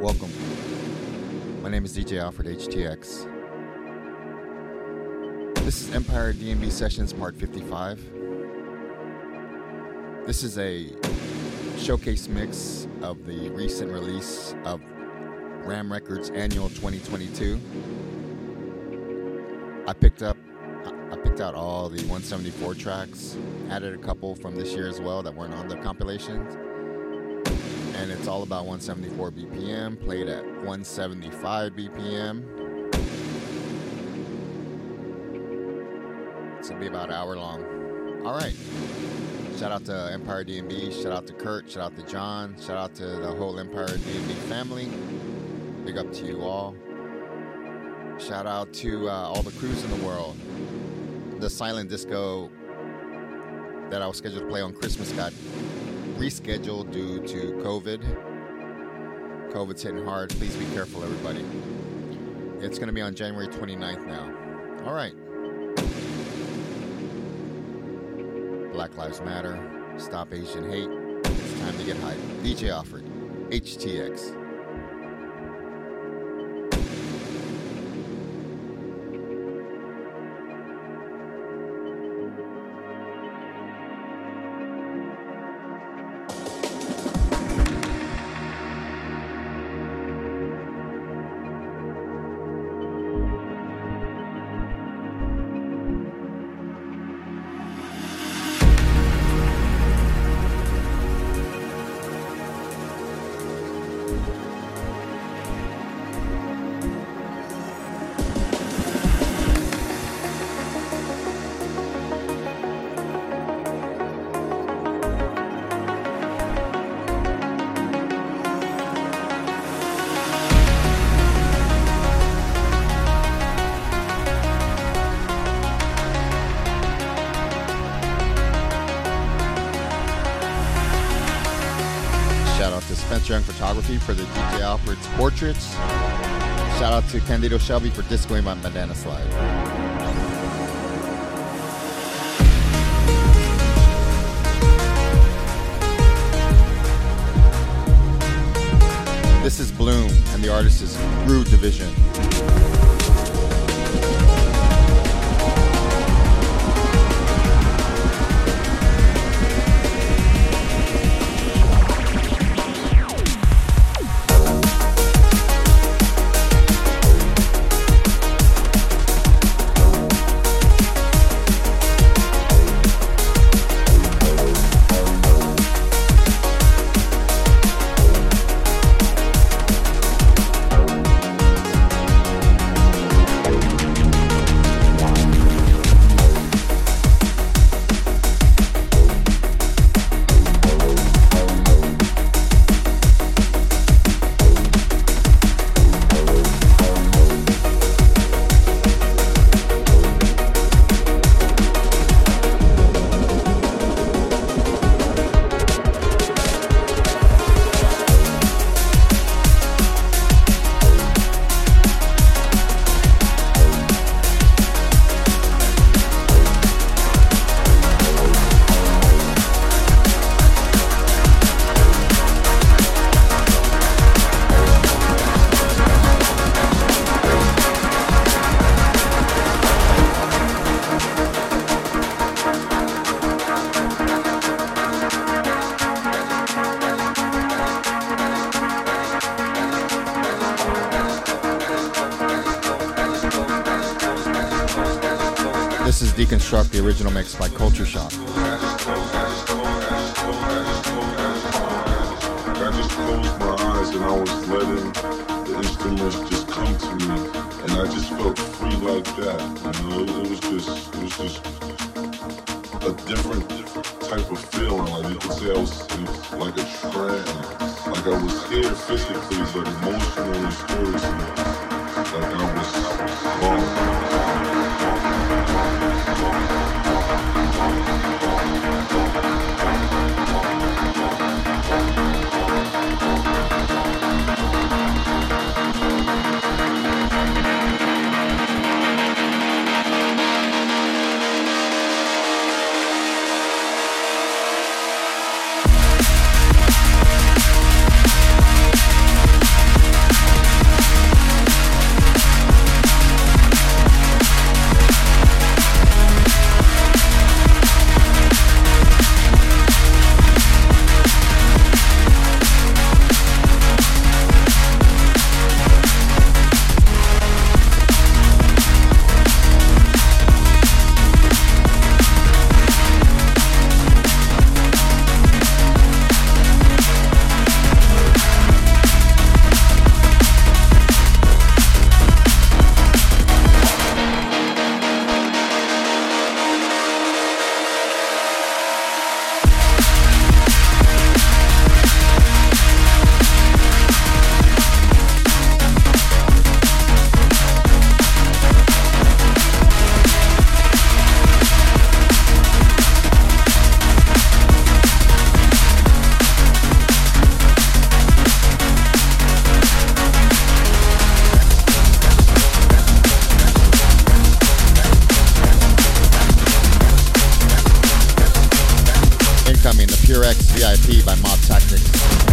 Welcome. My name is DJ Alfred HTX. This is Empire DnB Sessions Part 55. This is a showcase mix of the recent release of Ram Records Annual 2022. I picked up I picked out all the 174 tracks, added a couple from this year as well that weren't on the compilations it's all about 174 BPM, played at 175 BPM. It's gonna be about an hour long. All right. Shout out to Empire DnB. Shout out to Kurt. Shout out to John. Shout out to the whole Empire DnB family. Big up to you all. Shout out to uh, all the crews in the world. The silent disco that I was scheduled to play on Christmas got rescheduled due to COVID. COVID's hitting hard. Please be careful, everybody. It's going to be on January 29th now. All right. Black Lives Matter. Stop Asian hate. It's time to get hype. DJ Alfred, HTX. For the DJ Alfred's portraits. Shout out to Candido Shelby for discoing my bandana slide. This is Bloom, and the artist is Groove Division. This is Deconstruct, the original mix by Culture Shock. I just closed my eyes and I was letting the instruments just come to me, and I just felt free like that. You know, it was just, it was just a different, different type of feeling. Like you could say, I was, was like a trance. Like I was here physically, but emotionally spiritually, like I was gone. VIP by Mob Tactics.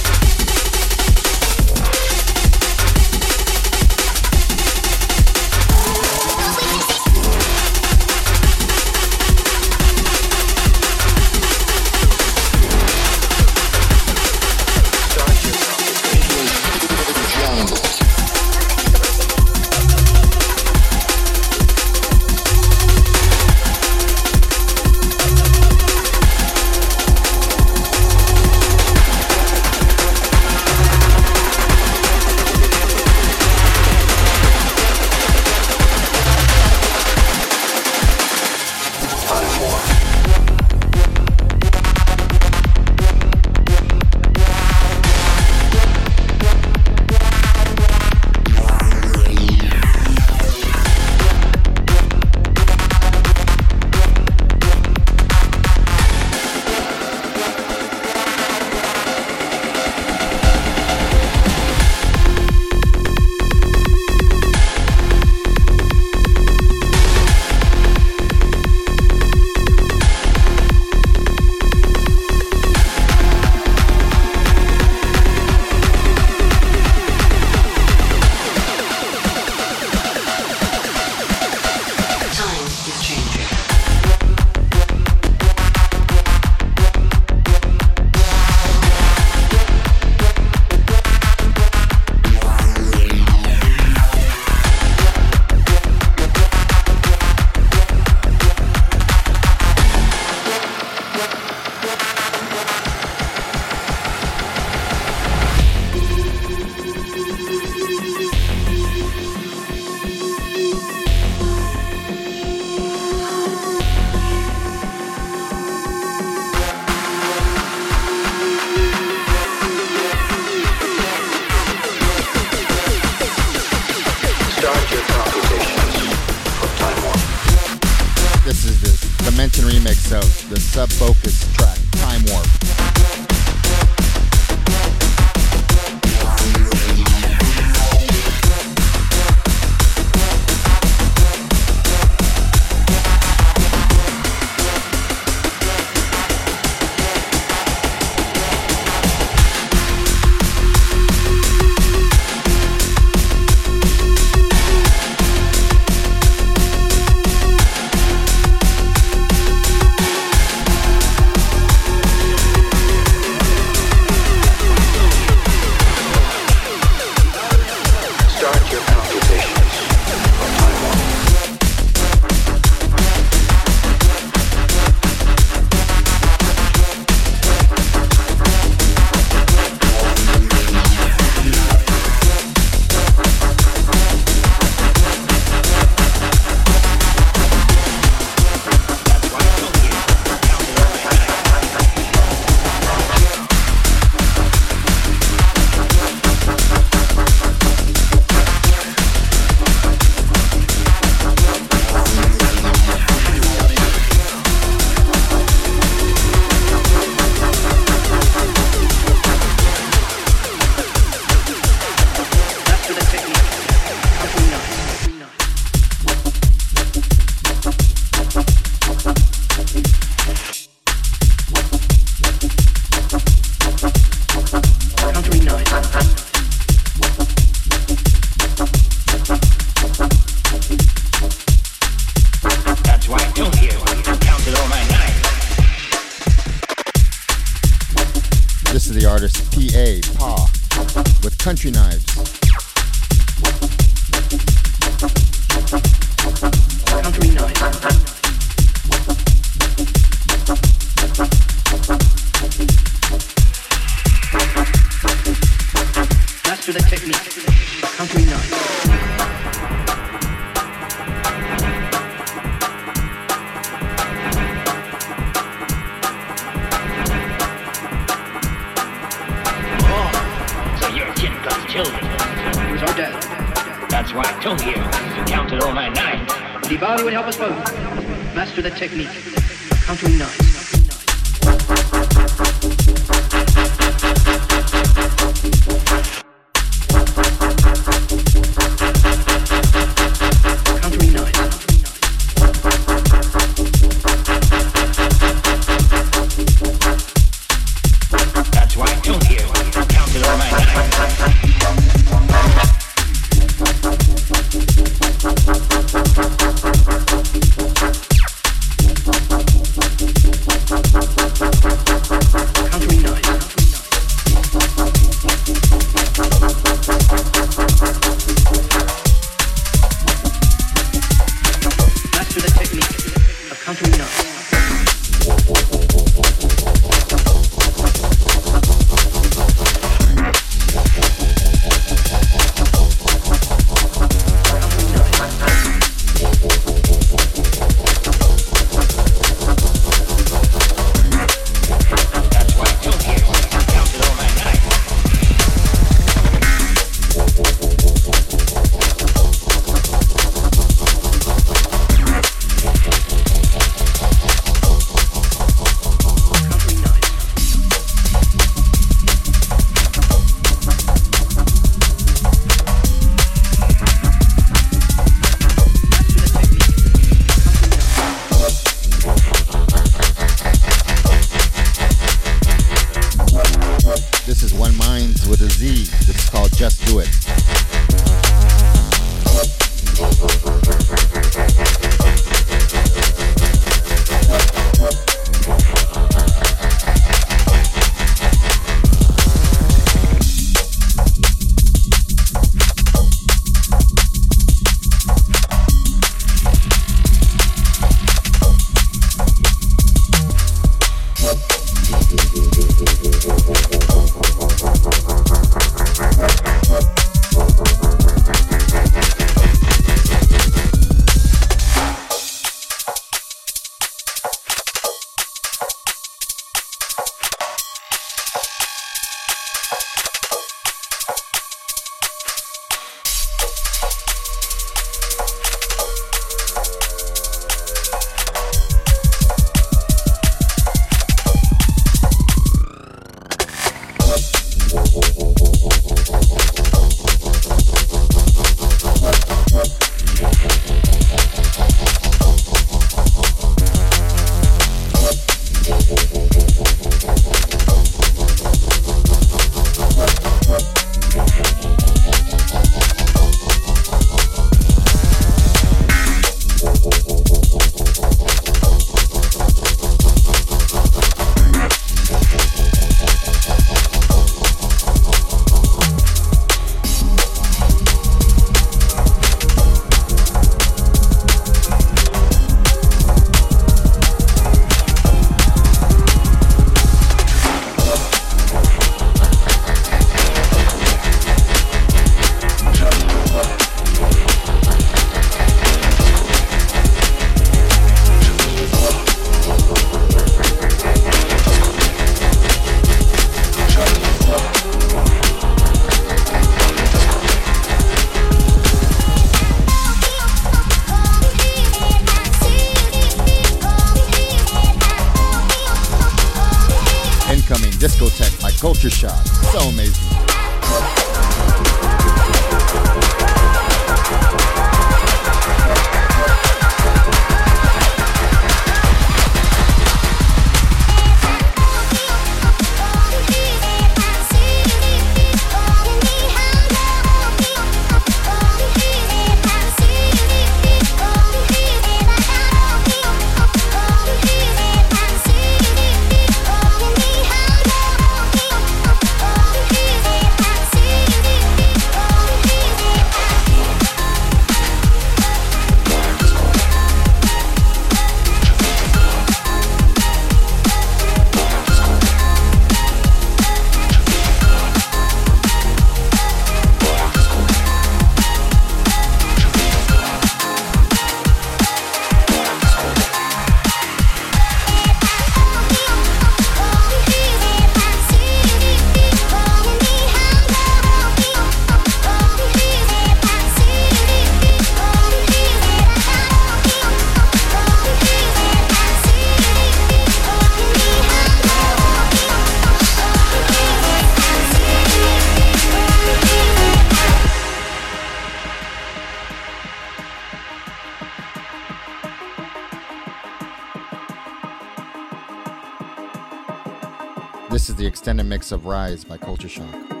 Of Rise by Culture Shock.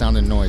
VIP by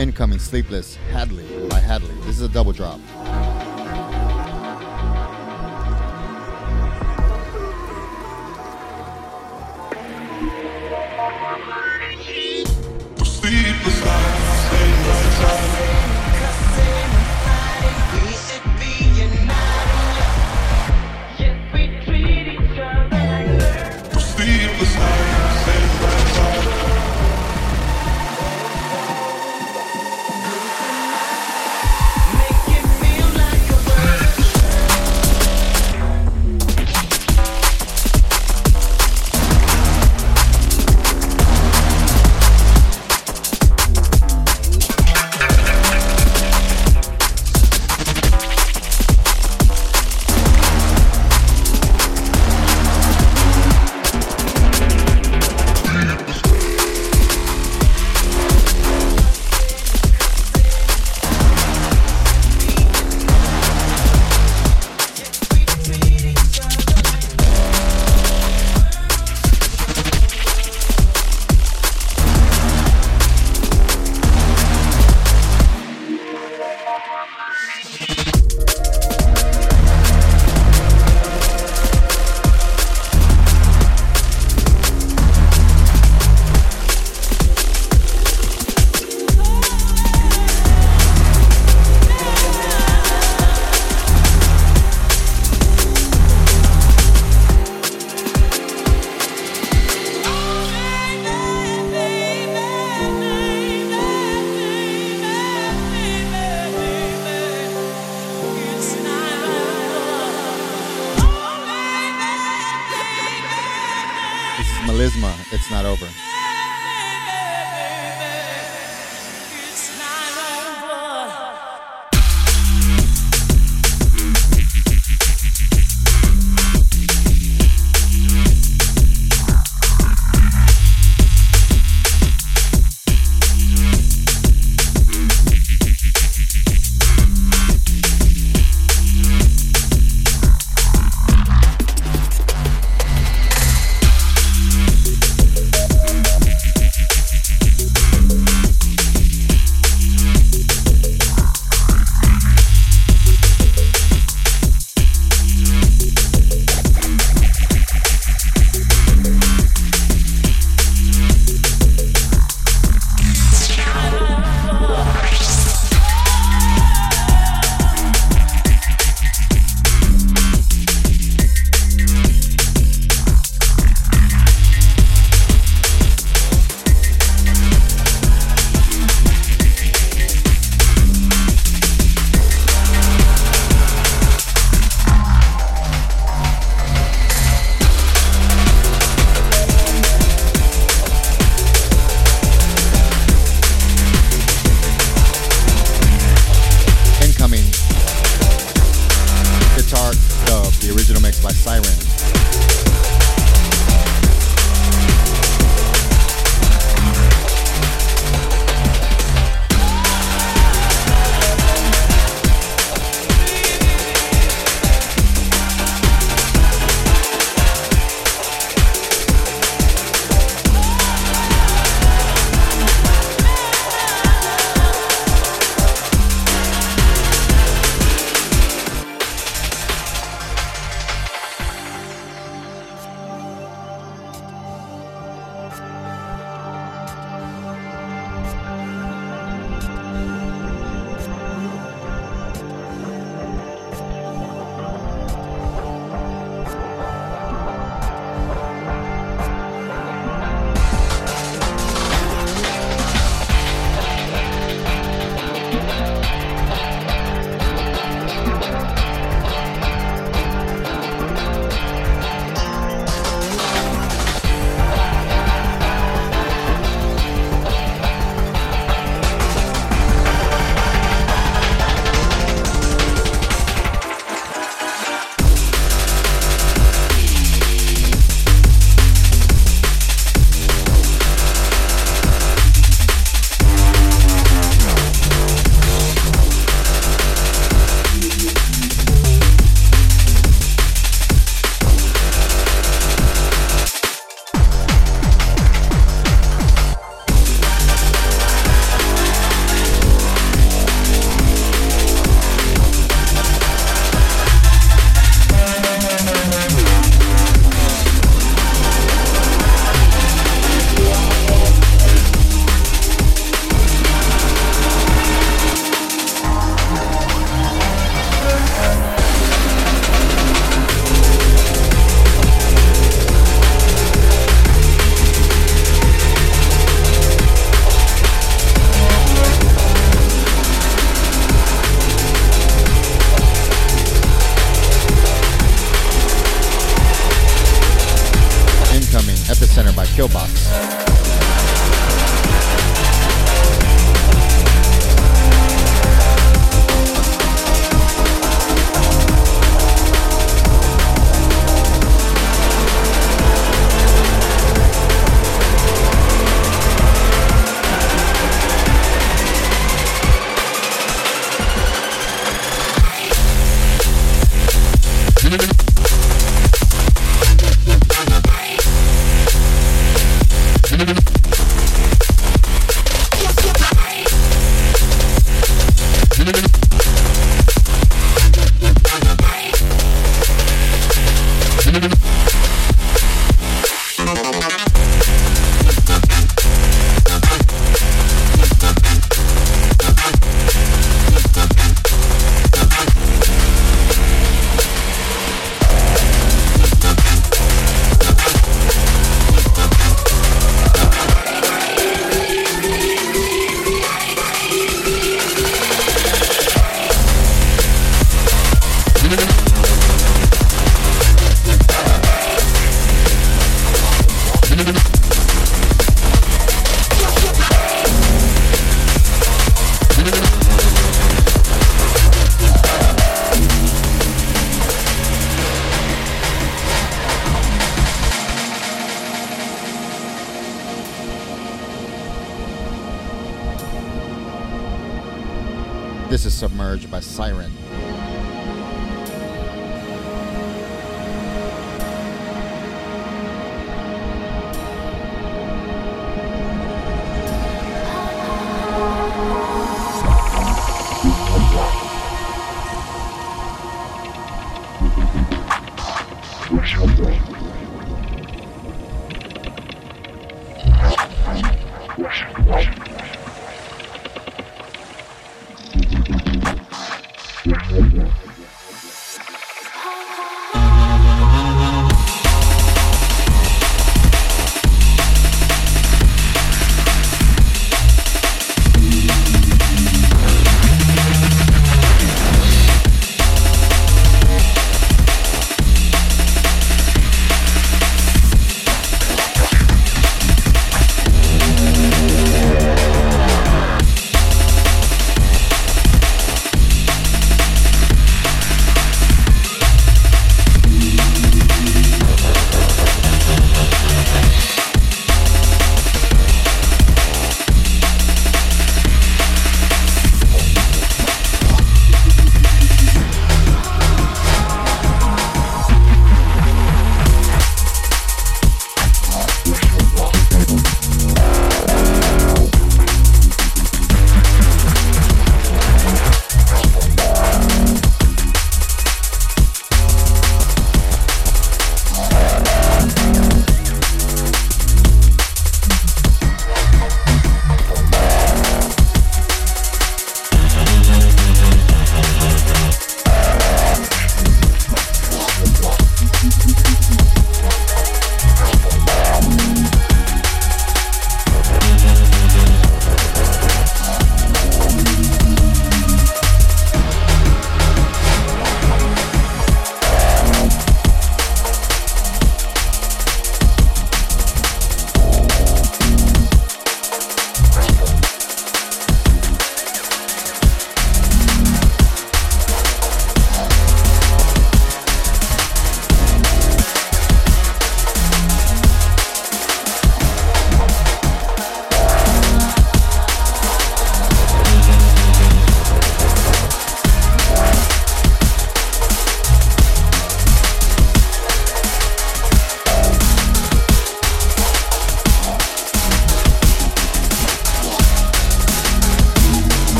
Incoming Sleepless Hadley by Hadley. This is a double drop. Melisma. It's not over.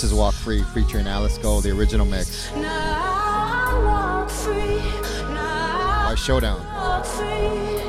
This is Walk Free featuring Alice Gold, the original mix. By Showdown.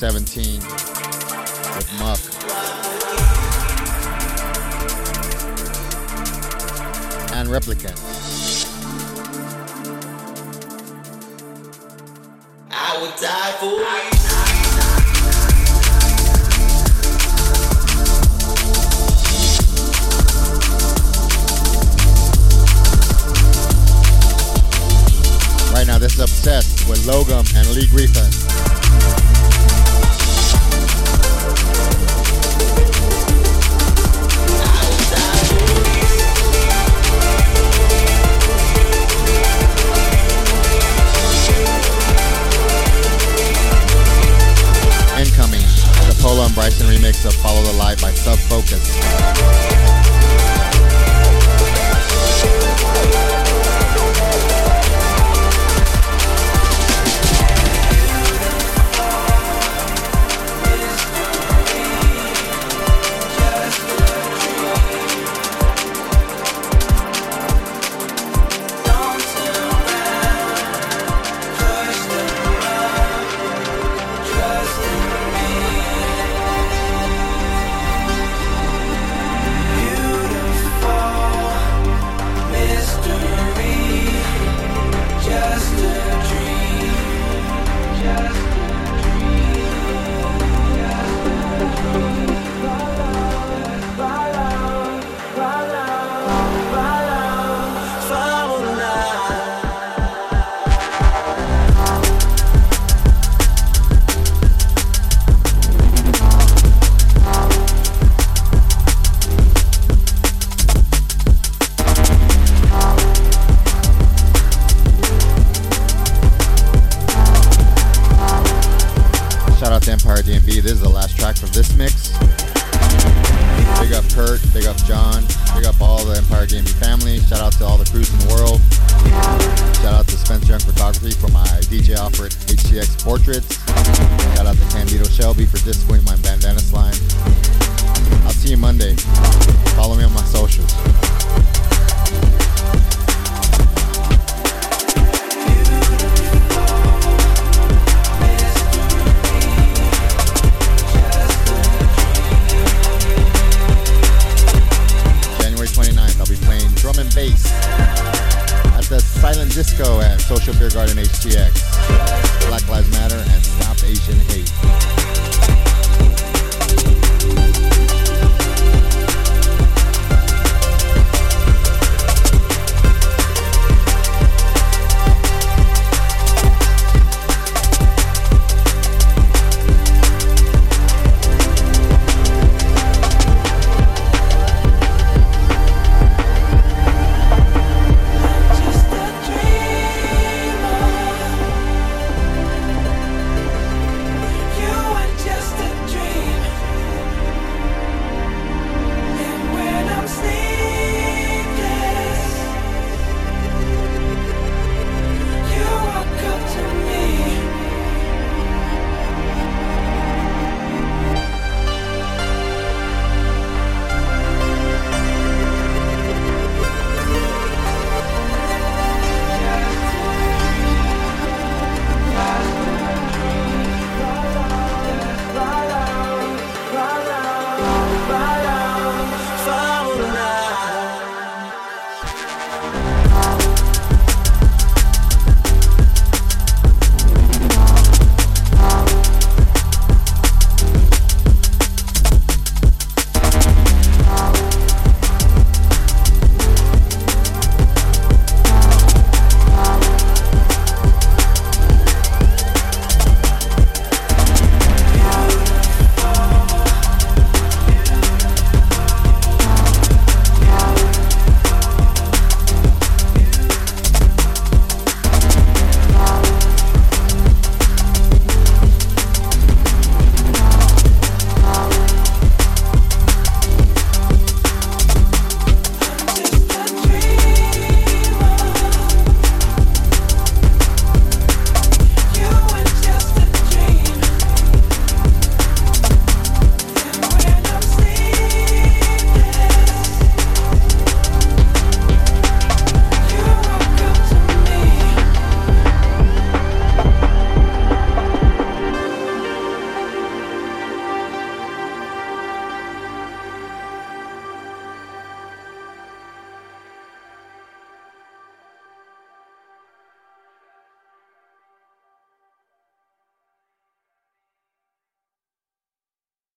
2017 with Muck. And Replicant. I would die for you. Right now, this is Obsessed with Logum and Lee Griffin. Bryson remix of Follow the Light by Sub Focus.